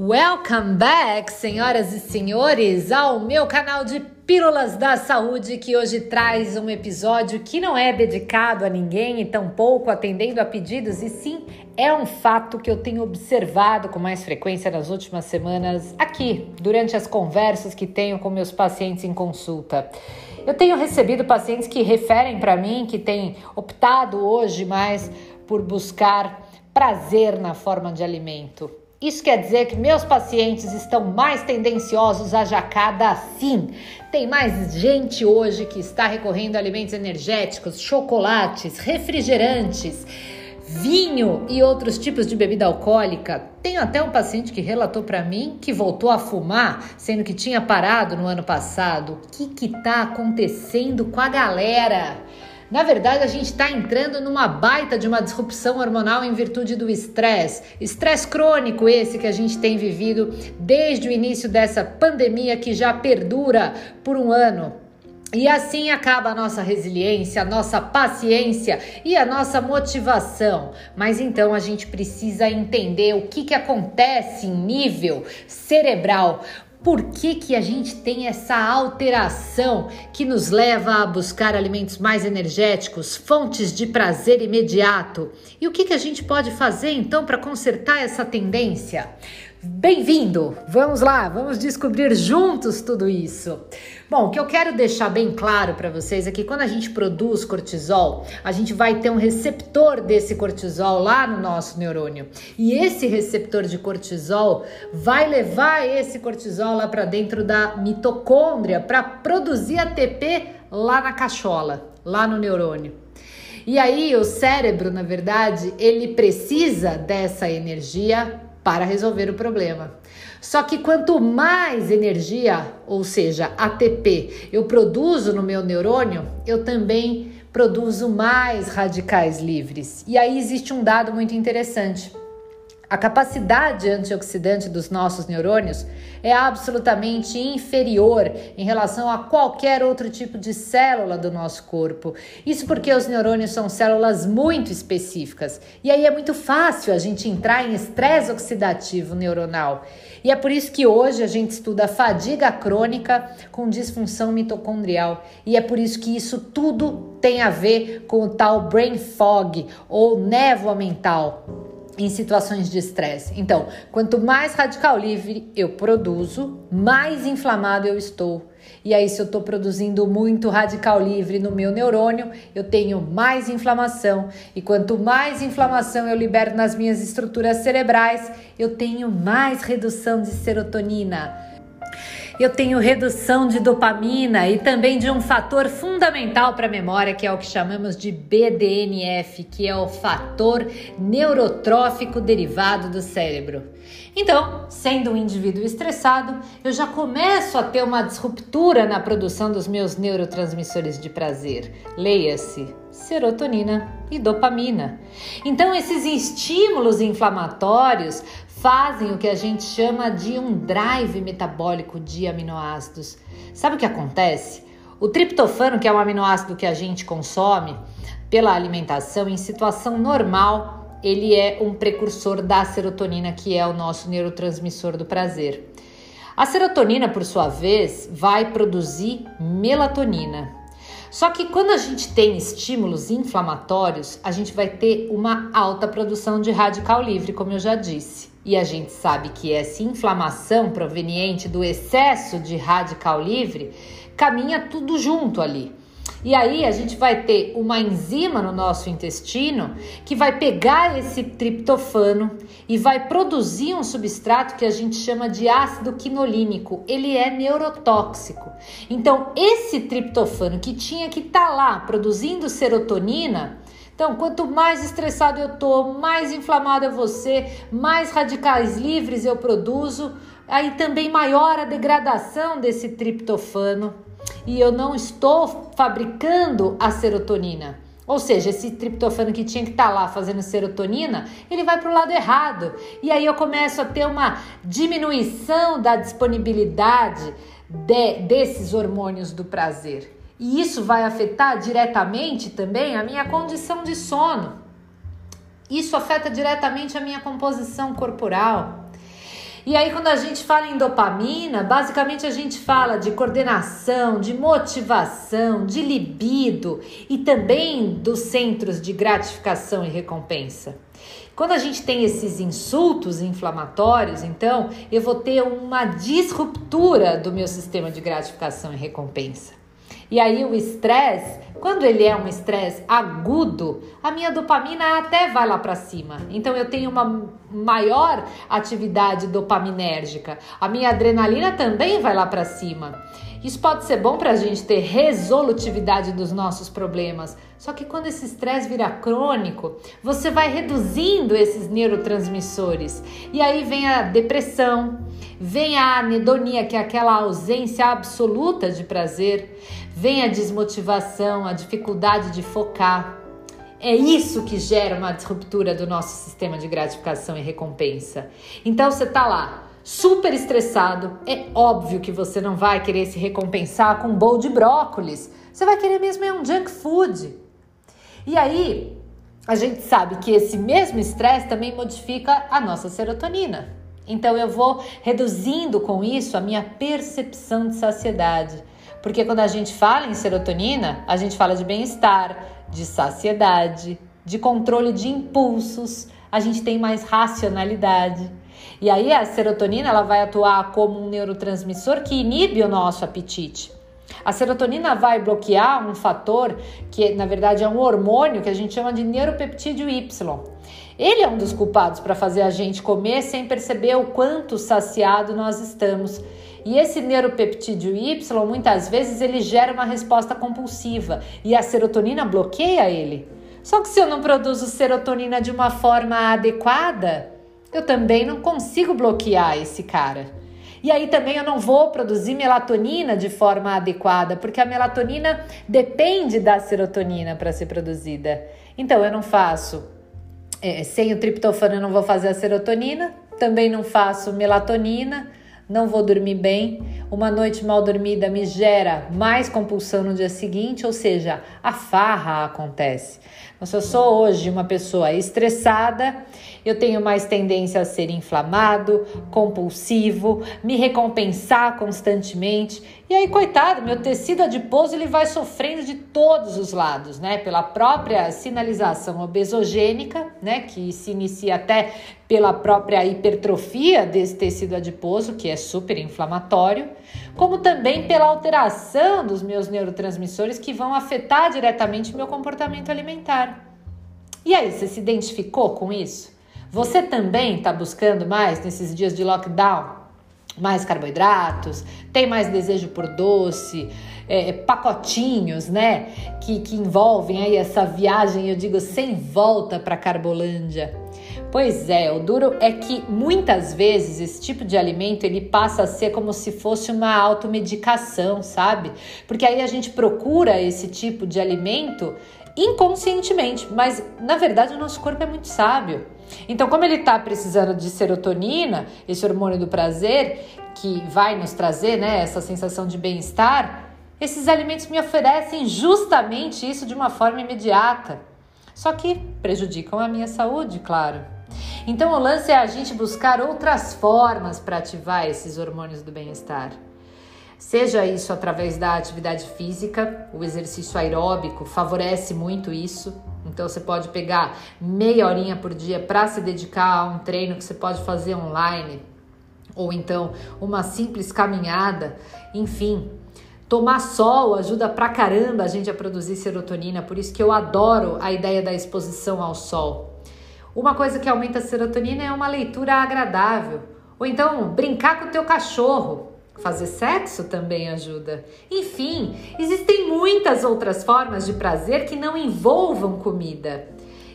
Welcome back, senhoras e senhores, ao meu canal de Pílulas da Saúde, que hoje traz um episódio que não é dedicado a ninguém e tampouco atendendo a pedidos, e sim é um fato que eu tenho observado com mais frequência nas últimas semanas aqui, durante as conversas que tenho com meus pacientes em consulta. Eu tenho recebido pacientes que referem para mim que têm optado hoje mais por buscar prazer na forma de alimento. Isso quer dizer que meus pacientes estão mais tendenciosos à jacada sim. Tem mais gente hoje que está recorrendo a alimentos energéticos, chocolates, refrigerantes, vinho e outros tipos de bebida alcoólica. Tenho até um paciente que relatou para mim que voltou a fumar, sendo que tinha parado no ano passado. O que está acontecendo com a galera? Na verdade, a gente está entrando numa baita de uma disrupção hormonal em virtude do estresse. Estresse crônico esse que a gente tem vivido desde o início dessa pandemia que já perdura por um ano. E assim acaba a nossa resiliência, a nossa paciência e a nossa motivação. Mas então a gente precisa entender o que, que acontece em nível cerebral por que, que a gente tem essa alteração que nos leva a buscar alimentos mais energéticos, fontes de prazer imediato? E o que, que a gente pode fazer então para consertar essa tendência? Bem-vindo! Vamos lá, vamos descobrir juntos tudo isso. Bom, o que eu quero deixar bem claro para vocês é que quando a gente produz cortisol, a gente vai ter um receptor desse cortisol lá no nosso neurônio. E esse receptor de cortisol vai levar esse cortisol lá para dentro da mitocôndria para produzir ATP lá na cachola, lá no neurônio. E aí o cérebro, na verdade, ele precisa dessa energia para resolver o problema. Só que quanto mais energia, ou seja, ATP, eu produzo no meu neurônio, eu também produzo mais radicais livres. E aí existe um dado muito interessante. A capacidade antioxidante dos nossos neurônios é absolutamente inferior em relação a qualquer outro tipo de célula do nosso corpo. Isso porque os neurônios são células muito específicas e aí é muito fácil a gente entrar em estresse oxidativo neuronal. E é por isso que hoje a gente estuda fadiga crônica com disfunção mitocondrial e é por isso que isso tudo tem a ver com o tal brain fog ou névoa mental em situações de estresse. Então, quanto mais radical livre eu produzo, mais inflamado eu estou. E aí, se eu estou produzindo muito radical livre no meu neurônio, eu tenho mais inflamação. E quanto mais inflamação eu libero nas minhas estruturas cerebrais, eu tenho mais redução de serotonina eu tenho redução de dopamina e também de um fator fundamental para a memória, que é o que chamamos de BDNF, que é o fator neurotrófico derivado do cérebro. Então, sendo um indivíduo estressado, eu já começo a ter uma disruptura na produção dos meus neurotransmissores de prazer. Leia-se serotonina e dopamina. Então, esses estímulos inflamatórios fazem o que a gente chama de um drive metabólico de aminoácidos. Sabe o que acontece? O triptofano, que é um aminoácido que a gente consome pela alimentação em situação normal, ele é um precursor da serotonina, que é o nosso neurotransmissor do prazer. A serotonina, por sua vez, vai produzir melatonina. Só que quando a gente tem estímulos inflamatórios, a gente vai ter uma alta produção de radical livre, como eu já disse. E a gente sabe que essa inflamação proveniente do excesso de radical livre caminha tudo junto ali. E aí a gente vai ter uma enzima no nosso intestino que vai pegar esse triptofano e vai produzir um substrato que a gente chama de ácido quinolínico. Ele é neurotóxico. Então, esse triptofano que tinha que estar tá lá produzindo serotonina, então, quanto mais estressado eu tô, mais inflamado é você, mais radicais livres eu produzo, aí também maior a degradação desse triptofano e eu não estou fabricando a serotonina. Ou seja, esse triptofano que tinha que estar tá lá fazendo serotonina, ele vai para o lado errado. E aí eu começo a ter uma diminuição da disponibilidade de, desses hormônios do prazer. E isso vai afetar diretamente também a minha condição de sono. Isso afeta diretamente a minha composição corporal. E aí, quando a gente fala em dopamina, basicamente a gente fala de coordenação, de motivação, de libido e também dos centros de gratificação e recompensa. Quando a gente tem esses insultos inflamatórios, então eu vou ter uma disruptura do meu sistema de gratificação e recompensa. E aí o estresse, quando ele é um estresse agudo, a minha dopamina até vai lá para cima. Então eu tenho uma maior atividade dopaminérgica. A minha adrenalina também vai lá para cima. Isso pode ser bom para a gente ter resolutividade dos nossos problemas. Só que quando esse estresse vira crônico, você vai reduzindo esses neurotransmissores. E aí vem a depressão, vem a anedonia, que é aquela ausência absoluta de prazer, vem a desmotivação, a dificuldade de focar. É isso que gera uma disruptura do nosso sistema de gratificação e recompensa. Então você tá lá, super estressado, é óbvio que você não vai querer se recompensar com um bowl de brócolis. Você vai querer mesmo é um junk food. E aí, a gente sabe que esse mesmo estresse também modifica a nossa serotonina. Então eu vou reduzindo com isso a minha percepção de saciedade. Porque quando a gente fala em serotonina, a gente fala de bem-estar, de saciedade, de controle de impulsos, a gente tem mais racionalidade. E aí a serotonina ela vai atuar como um neurotransmissor que inibe o nosso apetite. A serotonina vai bloquear um fator que na verdade é um hormônio que a gente chama de neuropeptídeo Y. Ele é um dos culpados para fazer a gente comer sem perceber o quanto saciado nós estamos. E esse neuropeptídeo Y, muitas vezes, ele gera uma resposta compulsiva e a serotonina bloqueia ele. Só que se eu não produzo serotonina de uma forma adequada, eu também não consigo bloquear esse cara. E aí também eu não vou produzir melatonina de forma adequada, porque a melatonina depende da serotonina para ser produzida. Então eu não faço é, sem o triptofano eu não vou fazer a serotonina, também não faço melatonina, não vou dormir bem. Uma noite mal dormida me gera mais compulsão no dia seguinte, ou seja, a farra acontece. Então, se eu sou hoje uma pessoa estressada, eu tenho mais tendência a ser inflamado, compulsivo, me recompensar constantemente. E aí, coitado, meu tecido adiposo ele vai sofrendo de todos os lados, né? Pela própria sinalização obesogênica, né? Que se inicia até pela própria hipertrofia desse tecido adiposo, que é super inflamatório, como também pela alteração dos meus neurotransmissores que vão afetar diretamente meu comportamento alimentar. E aí, você se identificou com isso? Você também está buscando mais nesses dias de lockdown? Mais carboidratos? Tem mais desejo por doce? É, pacotinhos, né? Que, que envolvem aí essa viagem, eu digo, sem volta para Carbolândia. Pois é, o duro é que muitas vezes esse tipo de alimento ele passa a ser como se fosse uma automedicação, sabe? Porque aí a gente procura esse tipo de alimento inconscientemente, mas na verdade o nosso corpo é muito sábio. Então, como ele está precisando de serotonina, esse hormônio do prazer, que vai nos trazer né, essa sensação de bem-estar, esses alimentos me oferecem justamente isso de uma forma imediata. Só que prejudicam a minha saúde, claro. Então o lance é a gente buscar outras formas para ativar esses hormônios do bem-estar. Seja isso através da atividade física, o exercício aeróbico favorece muito isso. Então você pode pegar meia horinha por dia para se dedicar a um treino que você pode fazer online, ou então uma simples caminhada, enfim. Tomar sol ajuda pra caramba a gente a produzir serotonina, por isso que eu adoro a ideia da exposição ao sol. Uma coisa que aumenta a serotonina é uma leitura agradável. Ou então, brincar com o teu cachorro. Fazer sexo também ajuda. Enfim, existem muitas outras formas de prazer que não envolvam comida.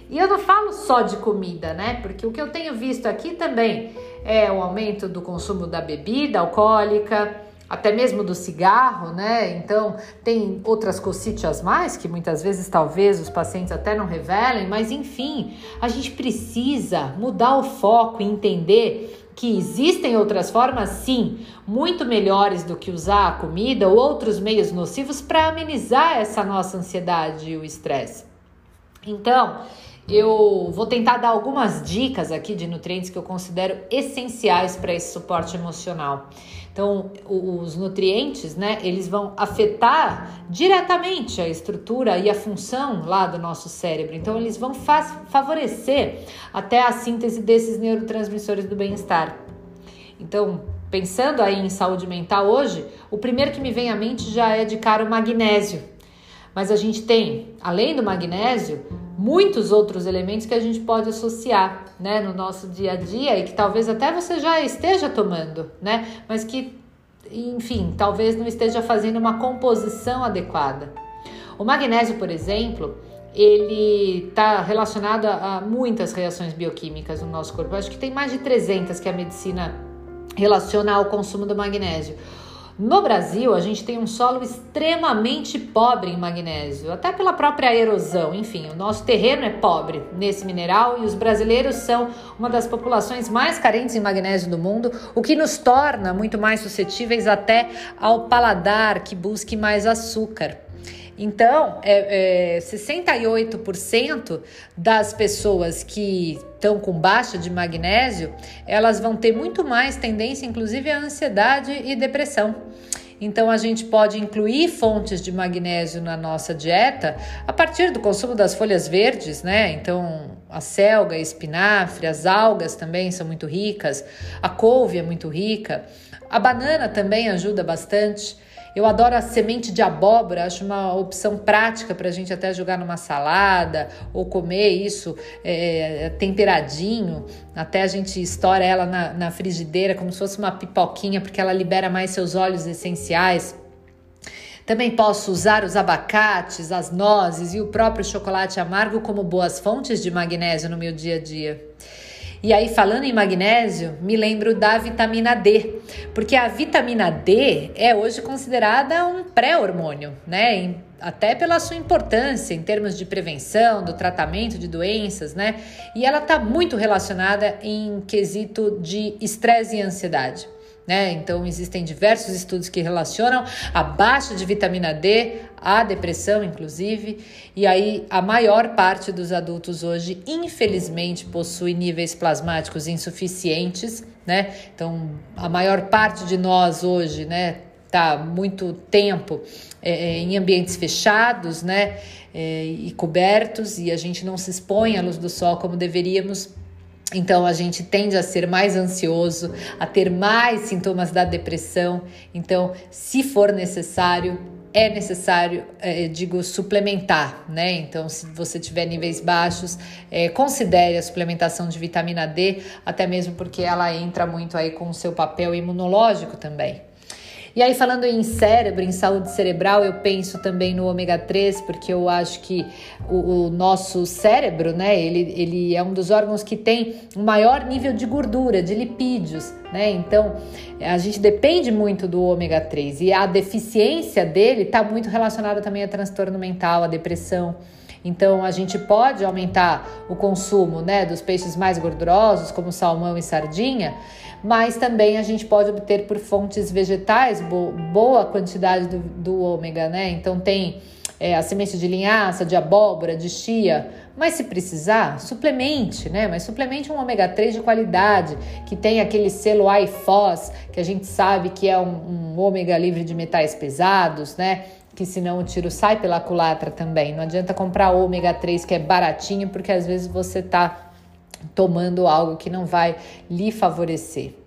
E eu não falo só de comida, né? Porque o que eu tenho visto aqui também é o aumento do consumo da bebida alcoólica, até mesmo do cigarro, né? Então, tem outras cocitas mais que muitas vezes talvez os pacientes até não revelem, mas enfim, a gente precisa mudar o foco e entender que existem outras formas, sim, muito melhores do que usar a comida ou outros meios nocivos para amenizar essa nossa ansiedade e o estresse. Então, eu vou tentar dar algumas dicas aqui de nutrientes que eu considero essenciais para esse suporte emocional. Então, os nutrientes, né, eles vão afetar diretamente a estrutura e a função lá do nosso cérebro. Então, eles vão favorecer até a síntese desses neurotransmissores do bem-estar. Então, pensando aí em saúde mental hoje, o primeiro que me vem à mente já é de cara o magnésio. Mas a gente tem, além do magnésio, muitos outros elementos que a gente pode associar, né, no nosso dia a dia e que talvez até você já esteja tomando, né, mas que, enfim, talvez não esteja fazendo uma composição adequada. O magnésio, por exemplo, ele está relacionado a, muitas reações bioquímicas no nosso corpo. Eu acho que tem mais de 300 que a medicina relaciona ao consumo do magnésio. No Brasil, a gente tem um solo extremamente pobre em magnésio, até pela própria erosão. Enfim, o nosso terreno é pobre nesse mineral e os brasileiros são uma das populações mais carentes em magnésio do mundo, o que nos torna muito mais suscetíveis até ao paladar que busque mais açúcar. Então, é, é, 68% das pessoas que estão com baixa de magnésio, elas vão ter muito mais tendência, inclusive, à ansiedade e depressão. Então, a gente pode incluir fontes de magnésio na nossa dieta a partir do consumo das folhas verdes, né? Então, a selga, a espinafre, as algas também são muito ricas, a couve é muito rica, a banana também ajuda bastante. Eu adoro a semente de abóbora, acho uma opção prática para a gente até jogar numa salada ou comer isso é, temperadinho. Até a gente estoura ela na, na frigideira como se fosse uma pipoquinha, porque ela libera mais seus óleos essenciais. Também posso usar os abacates, as nozes e o próprio chocolate amargo como boas fontes de magnésio no meu dia a dia. E aí, falando em magnésio, me lembro da vitamina D, porque a vitamina D é hoje considerada um pré-hormônio, né? Até pela sua importância em termos de prevenção, do tratamento de doenças, né? E ela está muito relacionada em quesito de estresse e ansiedade. Né? Então, existem diversos estudos que relacionam a baixa de vitamina D à depressão, inclusive, e aí a maior parte dos adultos hoje, infelizmente, possui níveis plasmáticos insuficientes, né? Então, a maior parte de nós hoje, né, tá muito tempo é, em ambientes fechados, né, é, e cobertos, e a gente não se expõe à luz do sol como deveríamos então a gente tende a ser mais ansioso, a ter mais sintomas da depressão. Então, se for necessário, é necessário, é, digo, suplementar, né? Então, se você tiver níveis baixos, é, considere a suplementação de vitamina D, até mesmo porque ela entra muito aí com o seu papel imunológico também. E aí, falando em cérebro, em saúde cerebral, eu penso também no ômega 3, porque eu acho que o, o, nosso cérebro, né, ele, ele é um dos órgãos que tem um maior nível de gordura, de lipídios, né? Então, a gente depende muito do ômega 3 e a deficiência dele está muito relacionada também a transtorno mental, a depressão. Então a gente pode aumentar o consumo né, dos peixes mais gordurosos, como salmão e sardinha, mas também a gente pode obter por fontes vegetais bo boa quantidade do, do ômega, né? Então tem é, a semente de linhaça, de abóbora, de chia, mas se precisar, suplemente, né? Mas suplemente um ômega 3 de qualidade, que tem aquele selo IFOS, que a gente sabe que é um, um ômega livre de metais pesados, né? Que senão o tiro sai pela culatra também. Não adianta comprar ômega 3 que é baratinho, porque às vezes você tá tomando algo que não vai lhe favorecer.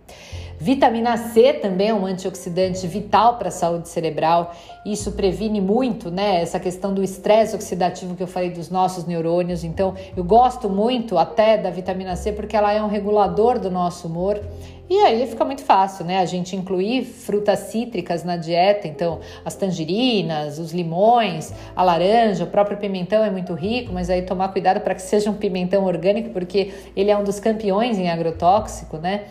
Vitamina C também é um antioxidante vital para a saúde cerebral. Isso previne muito, né? Essa questão do estresse oxidativo que eu falei dos nossos neurônios. Então, eu gosto muito até da vitamina C porque ela é um regulador do nosso humor. E aí fica muito fácil, né? A gente incluir frutas cítricas na dieta, então as tangerinas, os limões, a laranja, o próprio pimentão é muito rico, mas aí tomar cuidado para que seja um pimentão orgânico, porque ele é um dos campeões em agrotóxico, né?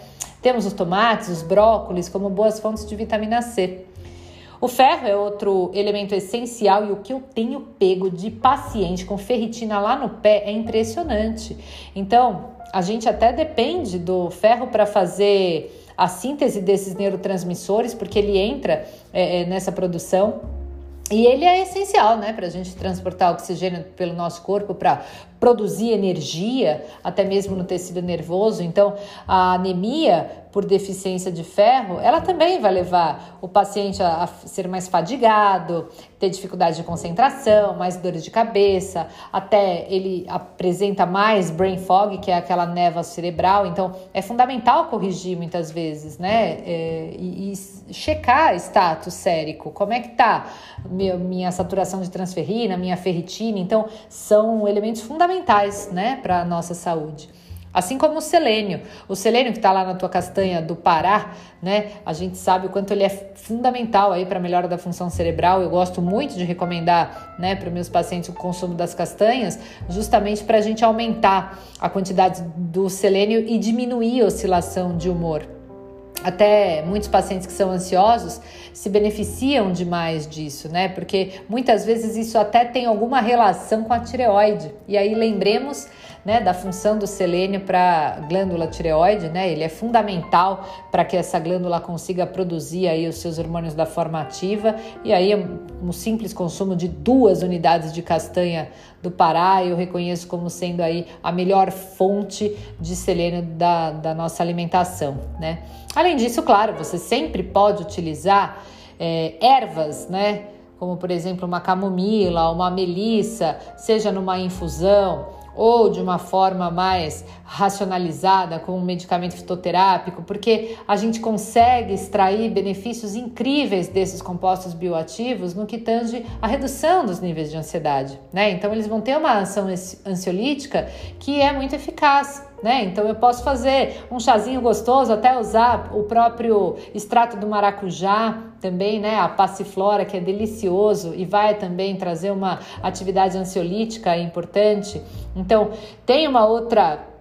Temos os tomates, os brócolis como boas fontes de vitamina C. O ferro é outro elemento essencial e o que eu tenho pego de paciente com ferritina lá no pé é impressionante. Então, a gente até depende do ferro para fazer a síntese desses neurotransmissores, porque ele entra é, é nessa produção. E ele é essencial, né, para a gente transportar oxigênio pelo nosso corpo, para produzir energia, até mesmo no tecido nervoso. Então, a anemia por deficiência de ferro, ela também vai levar o paciente a, a, ser mais fadigado, ter dificuldade de concentração, mais dores de cabeça, até ele apresenta mais brain fog, que é aquela névoa cerebral. Então, é fundamental corrigir muitas vezes, né? É, e, e, checar status sérico, como é que tá minha, saturação de transferrina, minha ferritina. Então, são elementos fundamentais, né, para a nossa saúde. Assim como o selênio. O selênio que está lá na tua castanha do Pará, né? A gente sabe o quanto ele é fundamental aí para a melhora da função cerebral. Eu gosto muito de recomendar, né, para meus pacientes o consumo das castanhas, justamente para a gente aumentar a quantidade do selênio e diminuir a oscilação de humor. Até muitos pacientes que são ansiosos se beneficiam demais disso, né? Porque muitas vezes isso até tem alguma relação com a tireoide. E aí lembremos né, da função do selênio para a glândula tireoide, né? Ele é fundamental para que essa glândula consiga produzir aí os seus hormônios da forma ativa. E aí um simples consumo de duas unidades de castanha do Pará eu reconheço como sendo aí a melhor fonte de selênio da, da nossa alimentação, né? Além disso, claro, você sempre pode utilizar é, ervas, né? Como por exemplo uma camomila, uma melissa, seja numa infusão ou de uma forma mais racionalizada com um medicamento fitoterápico, porque a gente consegue extrair benefícios incríveis desses compostos bioativos no que tange a redução dos níveis de ansiedade, né? Então eles vão ter uma ação ansiolítica que é muito eficaz né? Então eu posso fazer um chazinho gostoso, até usar o próprio extrato do maracujá também, né? A passiflora que é delicioso e vai também trazer uma atividade ansiolítica importante. Então tem uma outra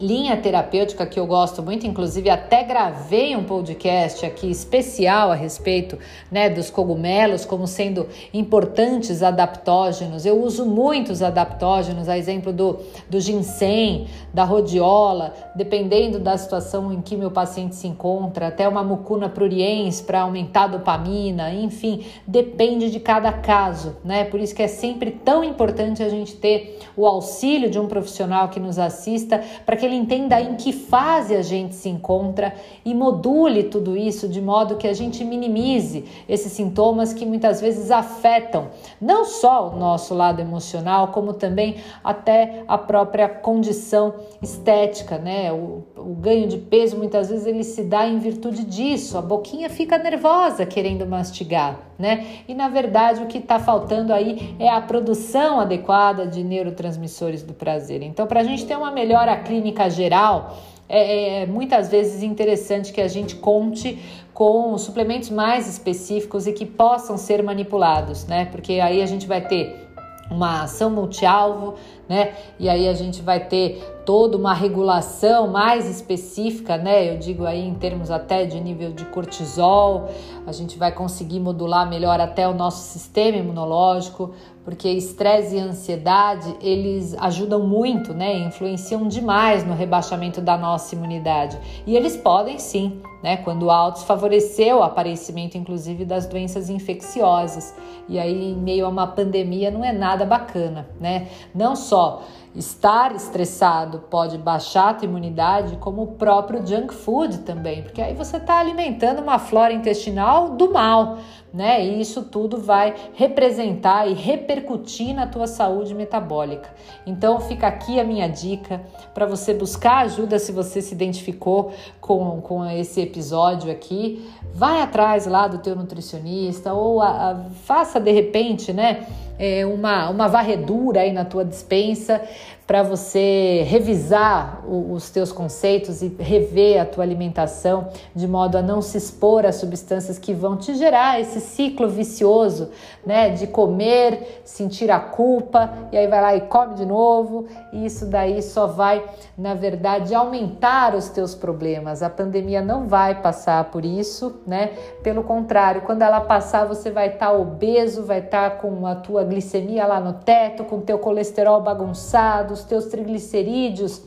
linha terapêutica que eu gosto muito, inclusive até gravei um podcast aqui especial a respeito né, dos cogumelos como sendo importantes adaptógenos. Eu uso muitos adaptógenos, a exemplo do, do ginseng, da rodiola, dependendo da situação em que meu paciente se encontra, até uma mucuna pruriens para aumentar a dopamina, enfim, depende de cada caso, né? Por isso que é sempre tão importante a gente ter o auxílio de um profissional que nos assista para que ele entenda em que fase a gente se encontra e module tudo isso de modo que a gente minimize esses sintomas que muitas vezes afetam não só o nosso lado emocional, como também até a própria condição estética, né? O, o ganho de peso muitas vezes ele se dá em virtude disso, a boquinha fica nervosa querendo mastigar, né? E na verdade o que está faltando aí é a produção adequada de neurotransmissores do prazer. Então, para a gente ter uma melhora clínica geral, é, é, muitas vezes interessante que a gente conte com suplementos mais específicos e que possam ser manipulados, né? Porque aí a gente vai ter uma ação multialvo, né? E aí a gente vai ter toda uma regulação mais específica, né? Eu digo aí em termos até de nível de cortisol, a gente vai conseguir modular melhor até o nosso sistema imunológico, porque estresse e ansiedade, eles ajudam muito, né? Influenciam demais no rebaixamento da nossa imunidade. E eles podem sim, né? Quando altos favorecer o aparecimento, inclusive, das doenças infecciosas. E aí, em meio a uma pandemia, não é nada bacana, né? Não só Estar estressado pode baixar a tua imunidade, como o próprio junk food também, porque aí você está alimentando uma flora intestinal do mal, né? E isso tudo vai representar e repercutir na tua saúde metabólica. Então fica aqui a minha dica para você buscar ajuda se você se identificou com, com esse episódio aqui. Vai atrás lá do teu nutricionista ou a, a, faça de repente, né? É, uma, uma varredura aí na tua dispensa para você revisar o, os teus conceitos e rever a tua alimentação de modo a não se expor a substâncias que vão te gerar esse ciclo vicioso, né, de comer, sentir a culpa e aí vai lá e come de novo, e isso daí só vai, na verdade, aumentar os teus problemas. A pandemia não vai passar por isso, né? Pelo contrário, quando ela passar, você vai estar tá obeso, vai estar tá com a tua glicemia lá no teto, com o teu colesterol bagunçado, os teus triglicerídeos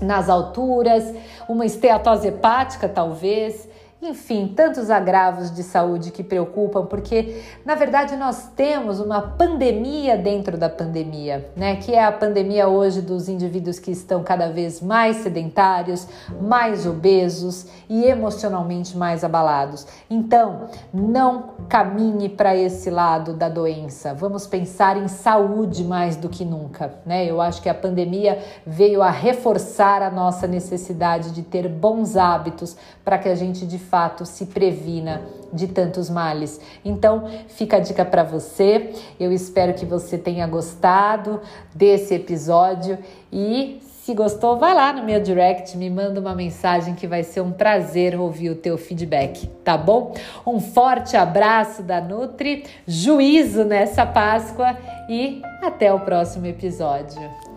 nas alturas, uma esteatose hepática talvez, enfim, tantos agravos de saúde que preocupam, porque na verdade nós temos uma pandemia dentro da pandemia, né? Que é a pandemia hoje dos indivíduos que estão cada vez mais sedentários, mais obesos e emocionalmente mais abalados. Então, não caminhe para esse lado da doença. Vamos pensar em saúde mais do que nunca, né? Eu acho que a pandemia veio a reforçar a nossa necessidade de ter bons hábitos para que a gente de fato se previna de tantos males. Então, fica a dica para você. Eu espero que você tenha gostado desse episódio e se gostou, vai lá no meu direct, me manda uma mensagem que vai ser um prazer ouvir o teu feedback, tá bom? Um forte abraço da Nutri, juízo nessa Páscoa e até o próximo episódio.